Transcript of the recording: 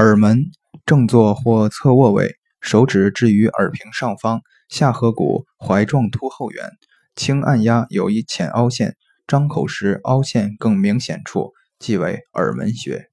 耳门正坐或侧卧位手指置于耳屏上方下颌骨踝状突后缘轻按压有一浅凹陷张口时凹陷更明显处即为耳门穴。